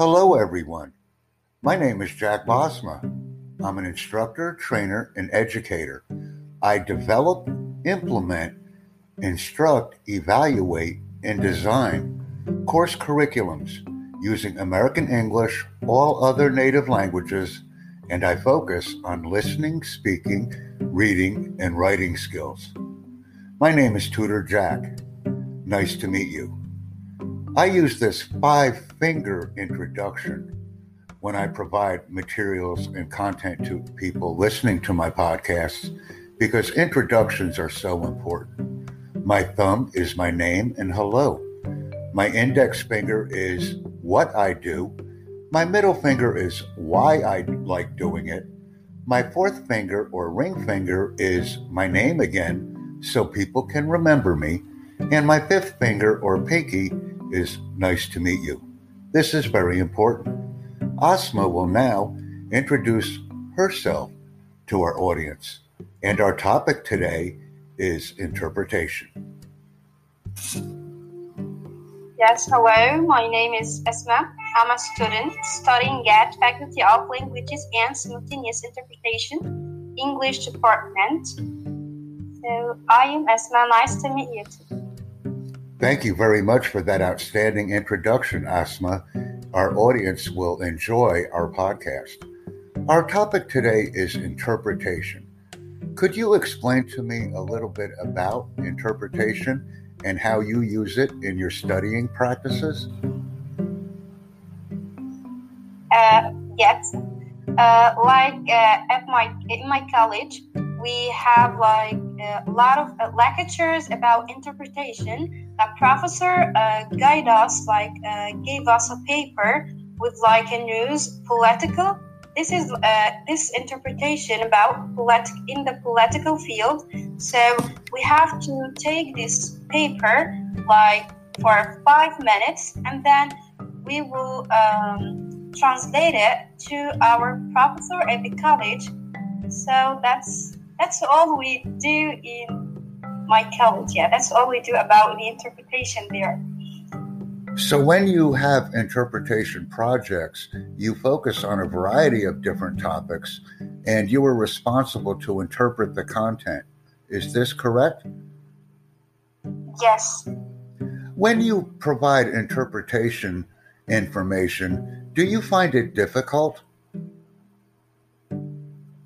Hello, everyone. My name is Jack Bosma. I'm an instructor, trainer, and educator. I develop, implement, instruct, evaluate, and design course curriculums using American English, all other native languages, and I focus on listening, speaking, reading, and writing skills. My name is Tutor Jack. Nice to meet you. I use this five finger introduction when I provide materials and content to people listening to my podcasts because introductions are so important. My thumb is my name and hello. My index finger is what I do. My middle finger is why I like doing it. My fourth finger or ring finger is my name again so people can remember me. And my fifth finger or pinky is nice to meet you. This is very important. Asma will now introduce herself to our audience, and our topic today is interpretation. Yes, hello, my name is Esma. I'm a student studying at Faculty of Languages and Simultaneous Interpretation, English Department. So I am Esma. Nice to meet you too. Thank you very much for that outstanding introduction, Asma. Our audience will enjoy our podcast. Our topic today is interpretation. Could you explain to me a little bit about interpretation and how you use it in your studying practices? Uh, yes. Uh, like uh, at my in my college, we have like a lot of uh, lectures about interpretation. A professor uh, guide us, like uh, gave us a paper with like a news political. This is uh, this interpretation about polit- in the political field. So we have to take this paper like for five minutes, and then we will um, translate it to our professor at the college. So that's that's all we do in my college. Yeah, that's all we do about the interpretation there. So, when you have interpretation projects, you focus on a variety of different topics and you are responsible to interpret the content. Is this correct? Yes. When you provide interpretation information, do you find it difficult?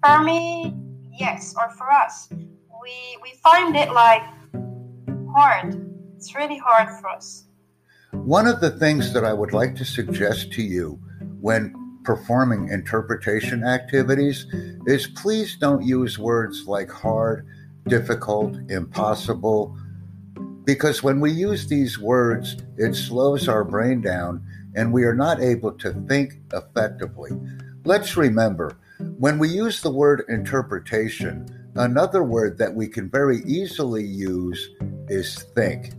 For me, yes, or for us, we we find it like hard. It's really hard for us. One of the things that I would like to suggest to you when performing interpretation activities is please don't use words like hard, difficult, impossible, because when we use these words, it slows our brain down and we are not able to think effectively. Let's remember when we use the word interpretation, another word that we can very easily use is think.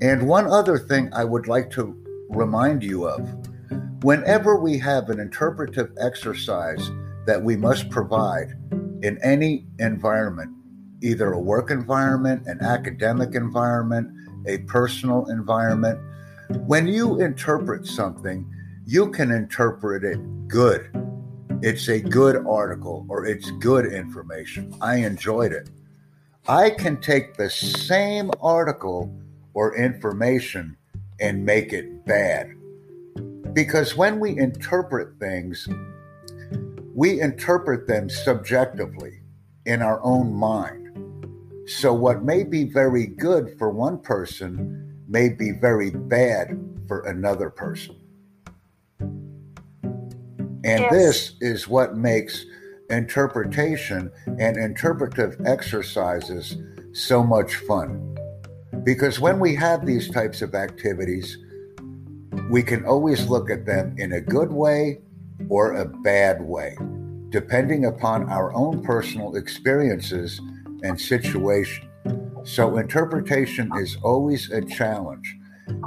And one other thing I would like to remind you of whenever we have an interpretive exercise that we must provide in any environment, either a work environment, an academic environment, a personal environment, when you interpret something, you can interpret it good it's a good article or it's good information. I enjoyed it. I can take the same article or information and make it bad. Because when we interpret things, we interpret them subjectively in our own mind. So, what may be very good for one person may be very bad for another person. And yes. this is what makes interpretation and interpretive exercises so much fun. Because when we have these types of activities, we can always look at them in a good way or a bad way, depending upon our own personal experiences and situation. So, interpretation is always a challenge.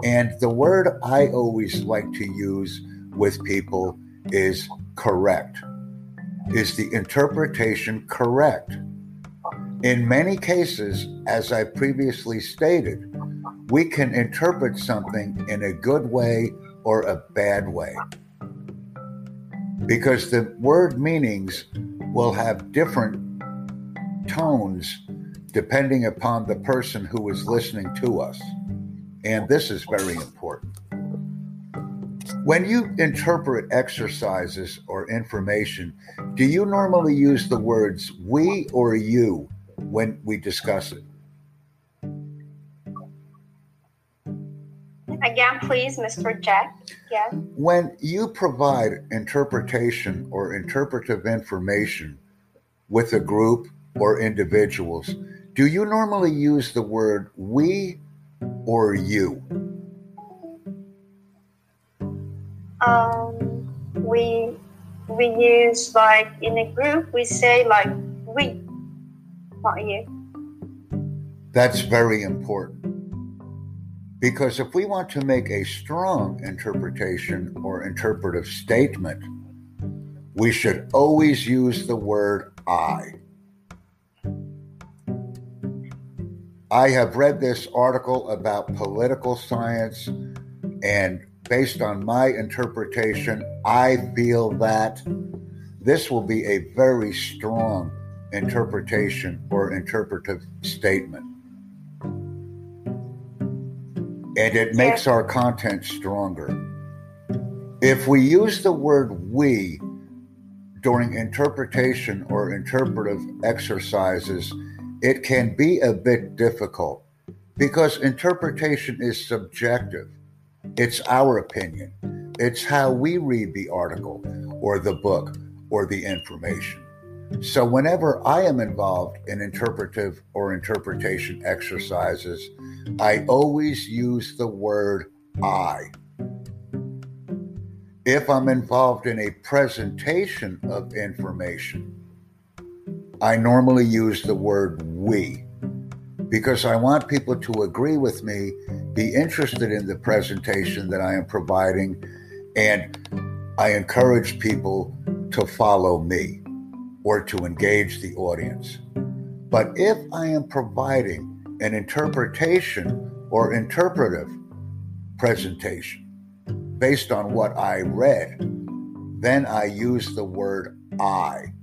And the word I always like to use with people is correct? Is the interpretation correct? In many cases, as I previously stated, we can interpret something in a good way or a bad way. Because the word meanings will have different tones depending upon the person who is listening to us. And this is very important. When you interpret exercises or information, do you normally use the words we or you when we discuss it? Again, please, Mr. Jack. Yeah. When you provide interpretation or interpretive information with a group or individuals, do you normally use the word we or you? Um, we we use like in a group we say like we, not you. That's very important. Because if we want to make a strong interpretation or interpretive statement, we should always use the word I. I have read this article about political science, and based on my interpretation, I feel that this will be a very strong interpretation or interpretive statement. And it makes our content stronger. If we use the word we during interpretation or interpretive exercises, it can be a bit difficult because interpretation is subjective. It's our opinion, it's how we read the article or the book or the information. So, whenever I am involved in interpretive or interpretation exercises, I always use the word I. If I'm involved in a presentation of information, I normally use the word we because I want people to agree with me, be interested in the presentation that I am providing, and I encourage people to follow me or to engage the audience. But if I am providing an interpretation or interpretive presentation based on what I read, then I use the word I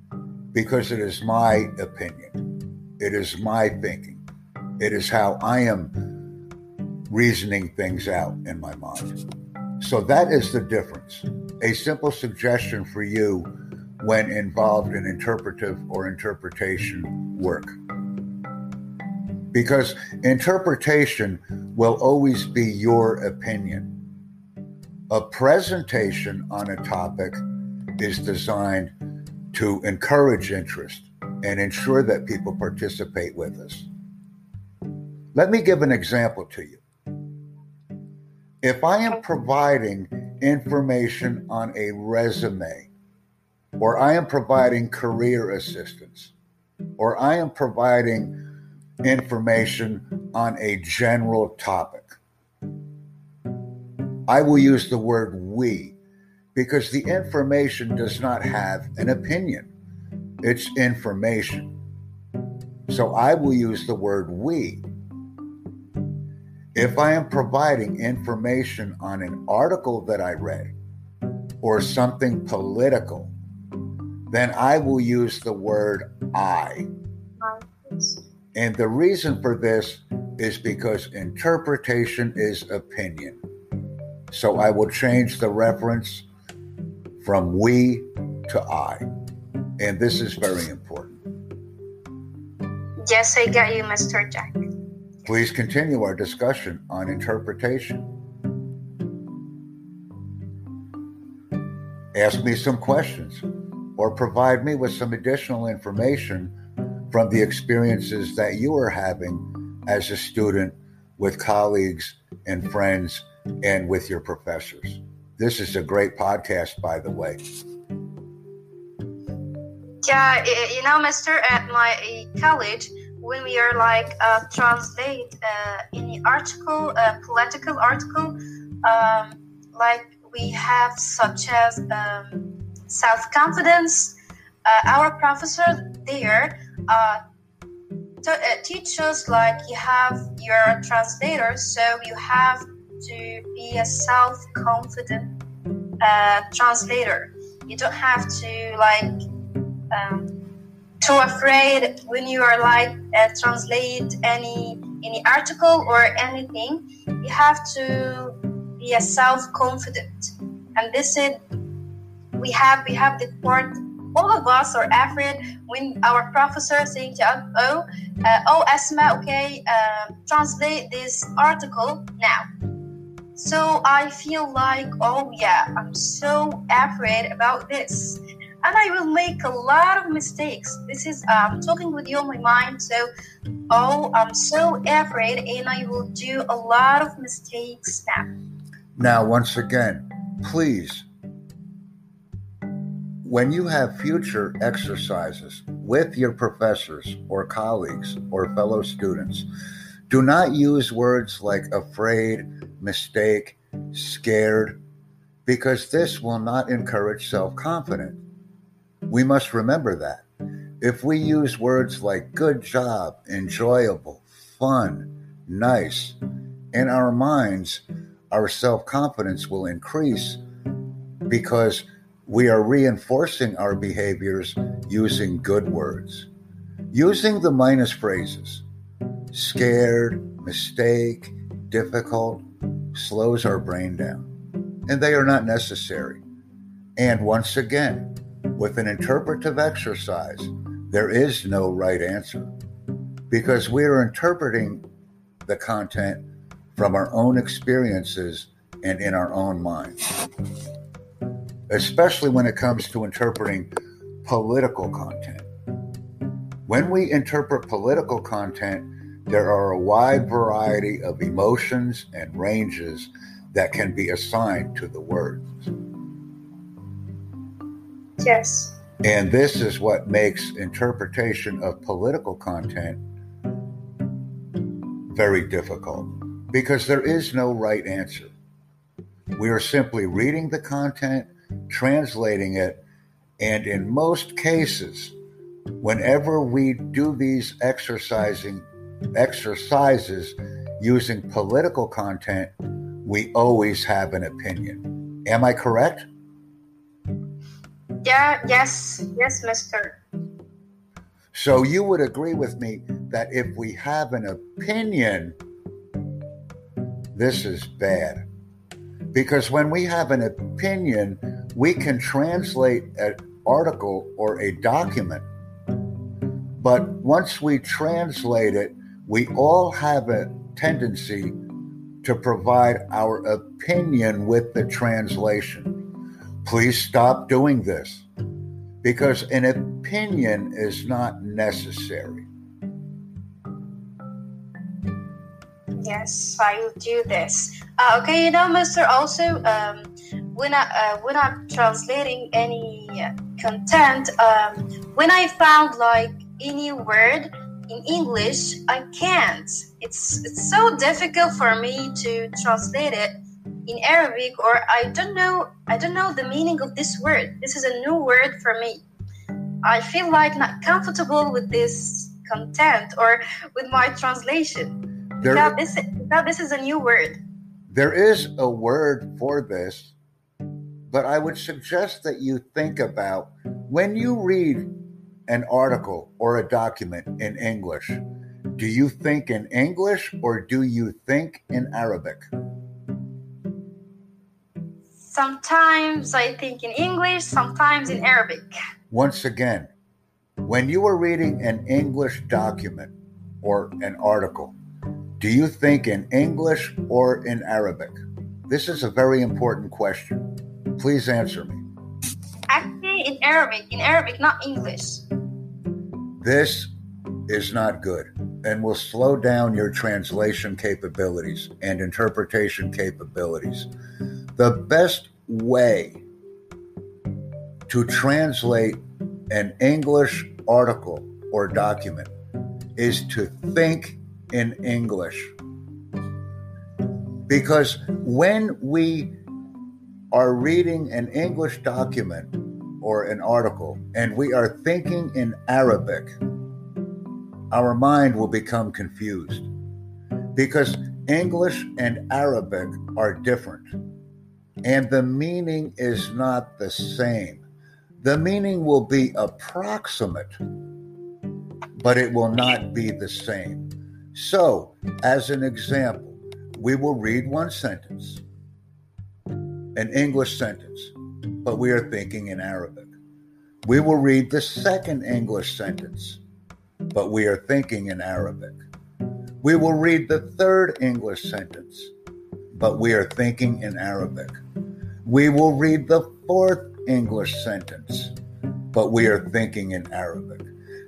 because it is my opinion. It is my thinking. It is how I am reasoning things out in my mind. So that is the difference. A simple suggestion for you when involved in interpretive or interpretation work. Because interpretation will always be your opinion. A presentation on a topic is designed to encourage interest and ensure that people participate with us. Let me give an example to you. If I am providing information on a resume, or I am providing career assistance, or I am providing information on a general topic, I will use the word we because the information does not have an opinion. It's information. So I will use the word we. If I am providing information on an article that I read or something political, then I will use the word I. And the reason for this is because interpretation is opinion. So I will change the reference from we to I. And this is very important. Yes, I got you, Mr. Jack. Please continue our discussion on interpretation. Ask me some questions or provide me with some additional information from the experiences that you are having as a student with colleagues and friends and with your professors. This is a great podcast, by the way. Yeah, you know, Mister, at my uh, college, when we are like uh, translate uh, any article, uh, political article, um, like we have such as um, self confidence. Uh, our professor there uh, to, uh, teach us like you have your translator, so you have to be a self-confident uh, translator. You don't have to like um, too afraid when you are like uh, translate any any article or anything. You have to be a self-confident, and this is we have we have the part all of us are afraid when our professor saying to us, "Oh, uh, oh, Asma, okay, uh, translate this article now." So I feel like, oh yeah, I'm so afraid about this, and I will make a lot of mistakes. This is um, talking with you on my mind. So, oh, I'm so afraid, and I will do a lot of mistakes now. Now, once again, please when you have future exercises with your professors or colleagues or fellow students, do not use words like afraid, mistake, scared, because this will not encourage self confidence. We must remember that. If we use words like good job, enjoyable, fun, nice, in our minds, our self confidence will increase because we are reinforcing our behaviors using good words. Using the minus phrases, scared, mistake, difficult, slows our brain down. And they are not necessary. And once again, with an interpretive exercise, there is no right answer because we are interpreting the content from our own experiences and in our own minds especially when it comes to interpreting political content. When we interpret political content, there are a wide variety of emotions and ranges that can be assigned to the words. Yes. And this is what makes interpretation of political content very difficult because there is no right answer. We are simply reading the content translating it. And in most cases, whenever we do these exercising exercises using political content, we always have an opinion. Am I correct? Yeah, yes, yes, mister. So you would agree with me that if we have an opinion, this is bad. Because when we have an opinion, we can translate an article or a document. But once we translate it, we all have a tendency to provide our opinion with the translation. Please stop doing this because an opinion is not necessary. Yes, I will do this. Uh, okay, you know, Mister. Also, um, when I uh, when I'm translating any content, um, when I found like any word in English, I can't. It's it's so difficult for me to translate it in Arabic, or I don't know I don't know the meaning of this word. This is a new word for me. I feel like not comfortable with this content or with my translation. There, because this because this is a new word. There is a word for this but I would suggest that you think about when you read an article or a document in English, do you think in English or do you think in Arabic? Sometimes I think in English, sometimes in Arabic. Once again, when you are reading an English document or an article, do you think in English or in Arabic? This is a very important question. Please answer me. Actually, in Arabic, in Arabic, not English. This is not good and will slow down your translation capabilities and interpretation capabilities. The best way to translate an English article or document is to think in English. Because when we are reading an English document or an article and we are thinking in Arabic, our mind will become confused. Because English and Arabic are different, and the meaning is not the same. The meaning will be approximate, but it will not be the same. So, as an example, we will read one sentence, an English sentence, but we are thinking in Arabic. We will read the second English sentence, but we are thinking in Arabic. We will read the third English sentence, but we are thinking in Arabic. We will read the fourth English sentence, but we are thinking in Arabic.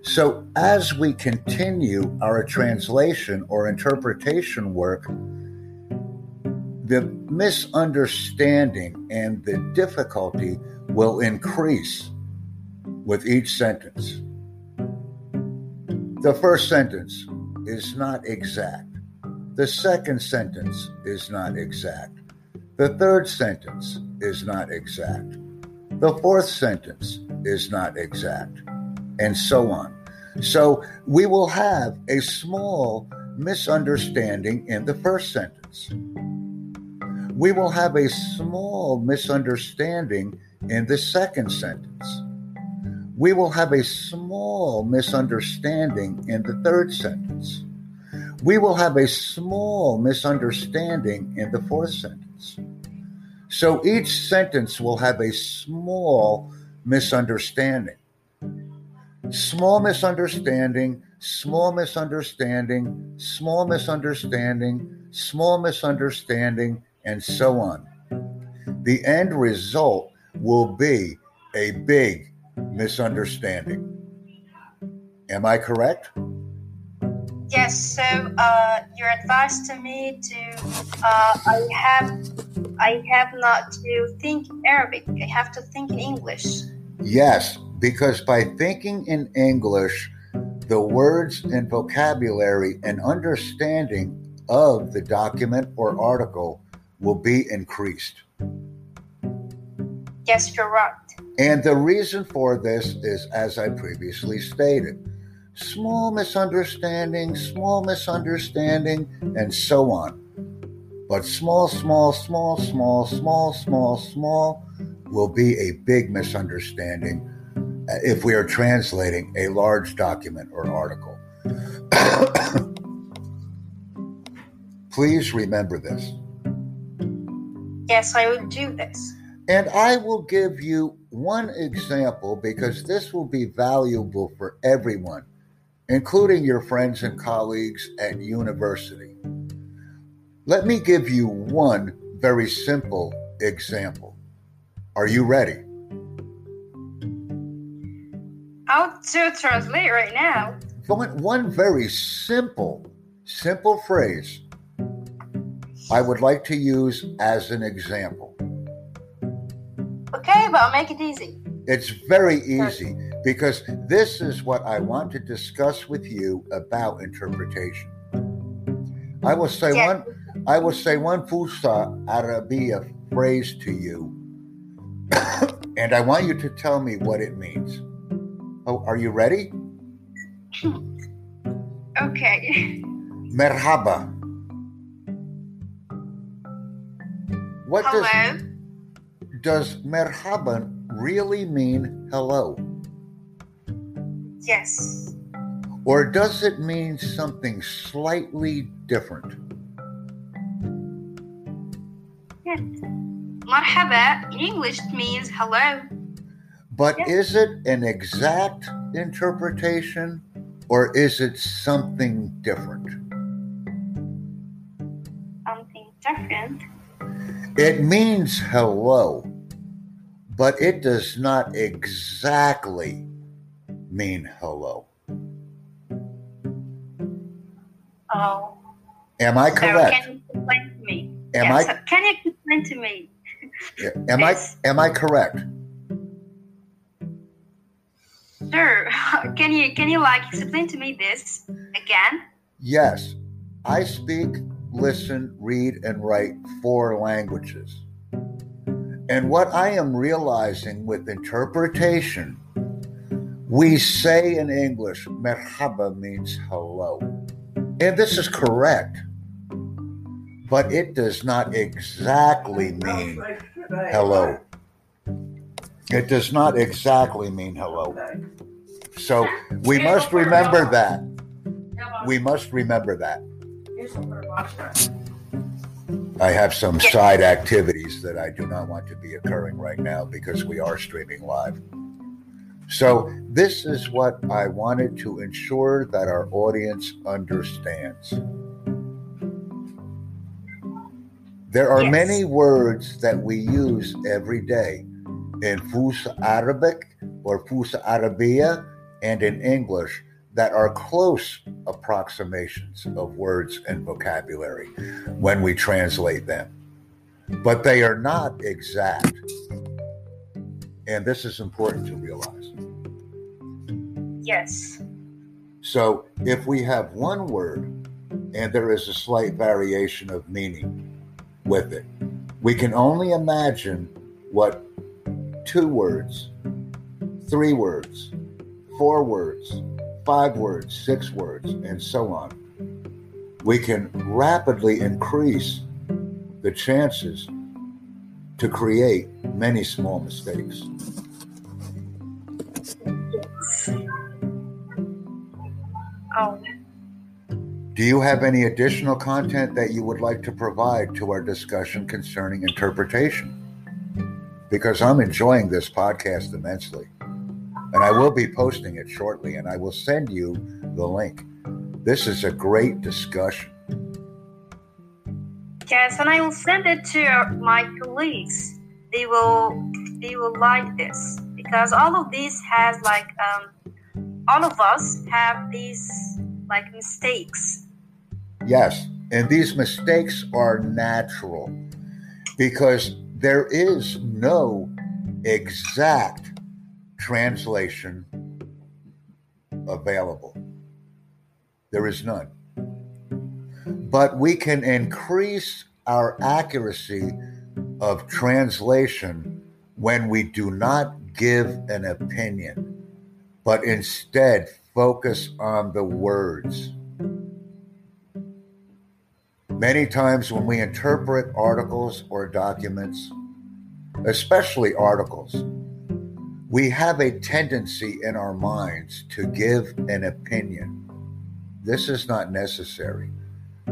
So, as we continue our translation or interpretation work, the misunderstanding and the difficulty will increase with each sentence. The first sentence is not exact. The second sentence is not exact. The third sentence is not exact. The fourth sentence is not exact. And so on. So we will have a small misunderstanding in the first sentence. We will have a small misunderstanding in the second sentence. We will have a small misunderstanding in the third sentence we will have a small misunderstanding in the fourth sentence. So each sentence will have a small misunderstanding. Small misunderstanding, small misunderstanding, small misunderstanding, small misunderstanding, and so on. The end result will be a big misunderstanding. Am I correct? Yes. So uh, your advice to me to uh, I have I have not to think Arabic. I have to think in English. Yes, because by thinking in English, the words and vocabulary and understanding of the document or article will be increased. Yes, you're right. And the reason for this is, as I previously stated, small misunderstanding, small misunderstanding, and so on. But small, small, small, small, small, small, small will be a big misunderstanding uh, if we are translating a large document or article. Please remember this. Yes, I will do this. And I will give you one example because this will be valuable for everyone including your friends and mm-hmm. colleagues at university. Let me give you one very simple example. Are you ready? I'll to translate right now. One, one very simple, simple phrase I would like to use as an example. Okay, but I'll make it easy. It's very easy because this is what I want to discuss with you about interpretation. I will say yeah. one I will say one Fusha Arabia phrase to you, and I want you to tell me what it means. Oh, are you ready? okay. Merhaba. What hello? does does merhaba really mean hello? Yes. Or does it mean something slightly different? Yes. Marhaba in English means hello. But yes. is it an exact interpretation or is it something different? Something different. It means hello, but it does not exactly mean hello. Oh. Am I correct? So can you explain to me? Am yes. I? Can you explain to me? Am yes. I? Am I correct? Sure. Can you can you like explain to me this again? Yes. I speak, listen, read, and write four languages. And what I am realizing with interpretation we say in English, merhaba means hello. And this is correct. but it does not exactly mean hello. It does not exactly mean hello. So we must remember that. We must remember that. I have some side activities that I do not want to be occurring right now because we are streaming live. So, this is what I wanted to ensure that our audience understands. There are yes. many words that we use every day in Fusha Arabic or Fusha Arabia and in English that are close approximations of words and vocabulary when we translate them. But they are not exact. And this is important to realize. Yes. So if we have one word and there is a slight variation of meaning with it, we can only imagine what two words, three words, four words, five words, six words, and so on, we can rapidly increase the chances to create many small mistakes. Oh. Do you have any additional content that you would like to provide to our discussion concerning interpretation? Because I'm enjoying this podcast immensely and I will be posting it shortly, and I will send you the link. This is a great discussion. Yes, and I will send it to my colleagues. They will they will like this because all of this has like um, all of us have these like mistakes. Yes, and these mistakes are natural because there is no exact translation available. There is none. But we can increase our accuracy of translation when we do not give an opinion, but instead focus on the words. Many times when we interpret articles or documents, especially articles, we have a tendency in our minds to give an opinion. This is not necessary.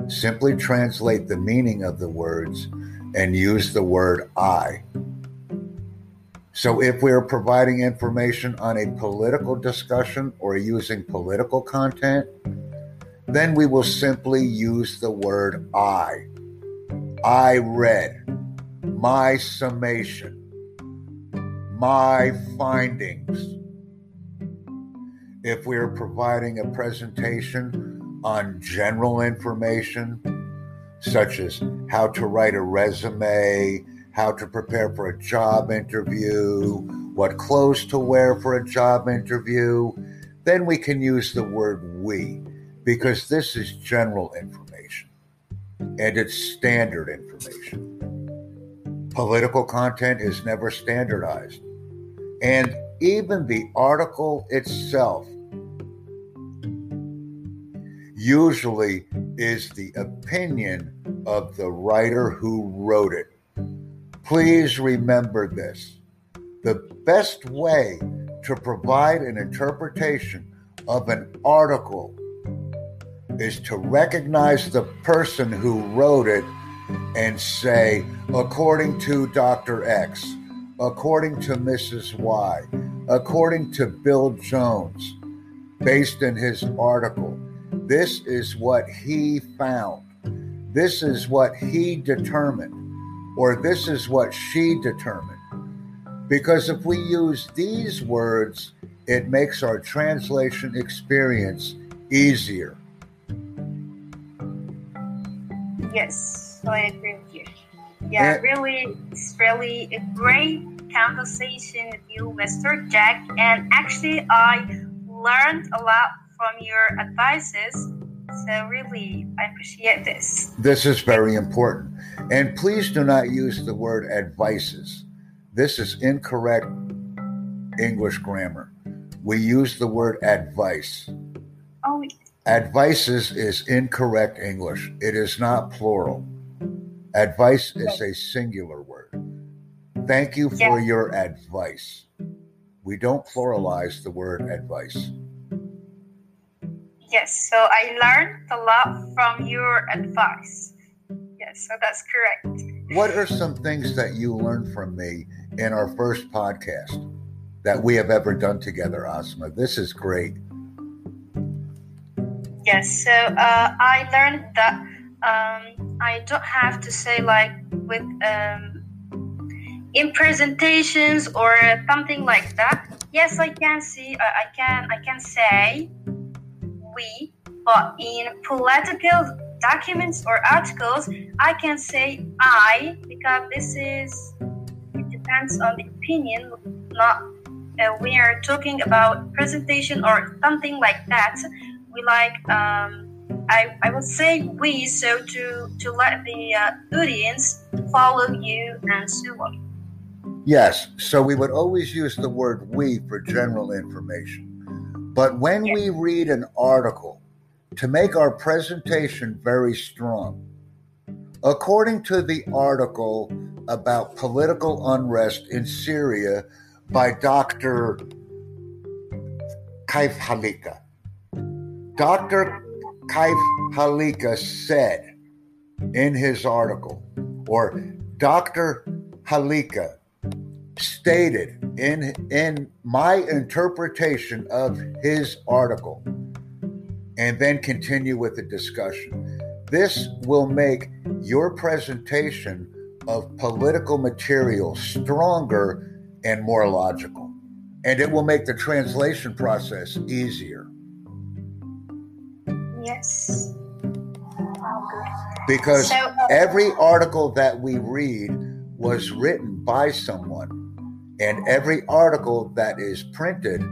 Simply translate the meaning of the words and use the word I. So, if we are providing information on a political discussion or using political content, then we will simply use the word I. I read, my summation, my findings. If we're providing a presentation on general information, such as how to write a resume, how to prepare for a job interview, what clothes to wear for a job interview, then we can use the word we because this is general information and it's standard information. Political content is never standardized. And even the article itself usually is the opinion of the writer who wrote it. Please remember this. The best way to provide an interpretation of an article is to recognize the person who wrote it and say, according to Dr. X, according to Mrs. Y, according to Bill Jones, based in his article. This is what he found. This is what he determined, or this is what she determined. Because if we use these words, it makes our translation experience easier. Yes, I agree with you. Yeah, and, really, it's really a great conversation with you, Mr. Jack. And actually, I learned a lot from your advices. So, really, I appreciate this. This is very important. And please do not use the word advices. This is incorrect English grammar. We use the word advice. Oh, advices is incorrect English. It is not plural. Advice is a singular word. Thank you for Yeah. your advice. We don't pluralize the word advice. Yes, so I learned a lot from your advice. Yes, so that's correct. What are some things that you learned from me in our first podcast that we have ever done together, Asma? This is great. Yes, so uh, I learned that um, I don't have to say like with um, in presentations or something like that. Yes, I can see. I, I can. I can say we, but in political documents or articles, I can say I because this is it depends on the opinion, not. Uh, we are talking about presentation or something like that we like um, I, I would say we so to to let the uh, audience follow you and so on Yes, so we would always use the word we for general information. But when we read an article to make our presentation very strong, according to the article about political unrest in Syria by Dr. Kaif Halika, Dr. Kaif Halika said in his article, or Dr. Halika stated in in my interpretation of his article and then continue with the discussion. This will make your presentation of political material stronger and more logical and it will make the translation process easier. Yes. Because so uh, every article that we read was written by someone and every article that is printed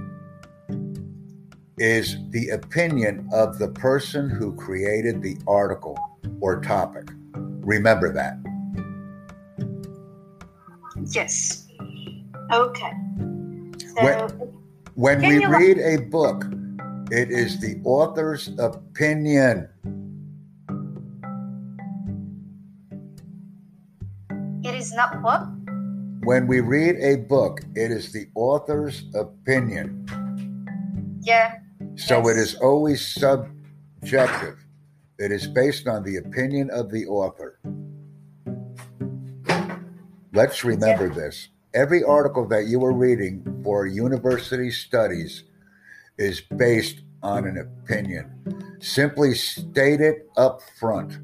is the opinion of the person who created the article or topic. Remember that. yes okay so When- When we read a book, it is the author's opinion. it is not what When we read a book, it is the author's opinion. yeah So it is always subjective. It is based on the opinion of the author. Let's remember this. Every article that you are reading for university studies is based on an opinion. Simply state it up front.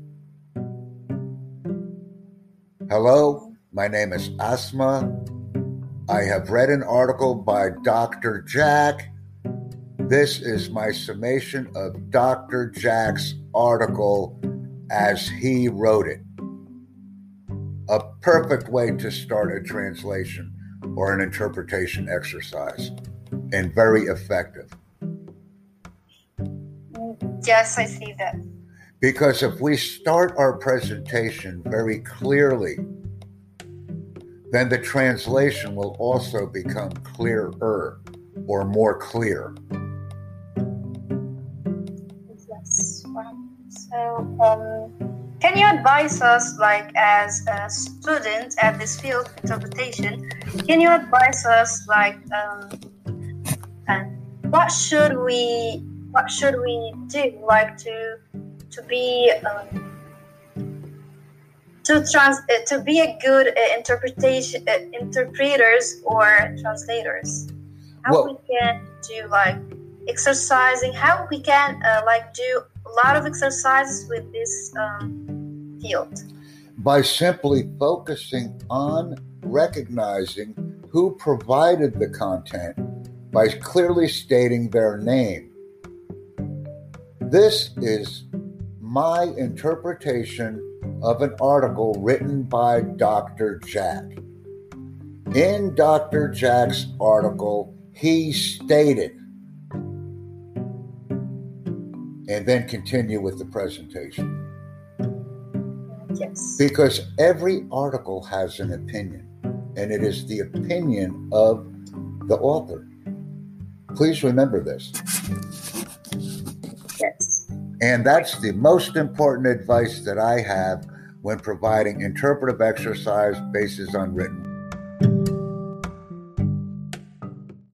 Hello, my name is Asma. I have read an article by Dr. Jack. This is my summation of Dr. Jack's article as he wrote it. A perfect way to start a translation or an interpretation exercise, and very effective. yes i see that Because if we start our presentation very clearly, then the translation will also become clearer or more clear. So, um, can you advise us, like as a student at this field interpretation, can you advise us, like, um, uh, what should we, what should we do, like to, to be, um, to trans, uh, to be a good uh, interpretation, uh, interpreters or translators? How we can do like exercising how we can uh, like do a lot of exercises with this um, field by simply focusing on recognizing who provided the content by clearly stating their name. This is my interpretation of an article written by Dr. Jack. In Dr. Jack's article, he stated, and then continue with the presentation. yes Because every article has an opinion, and it is the opinion of the author. Please remember this. yes And that's the most important advice that I have when providing interpretive exercise bases on written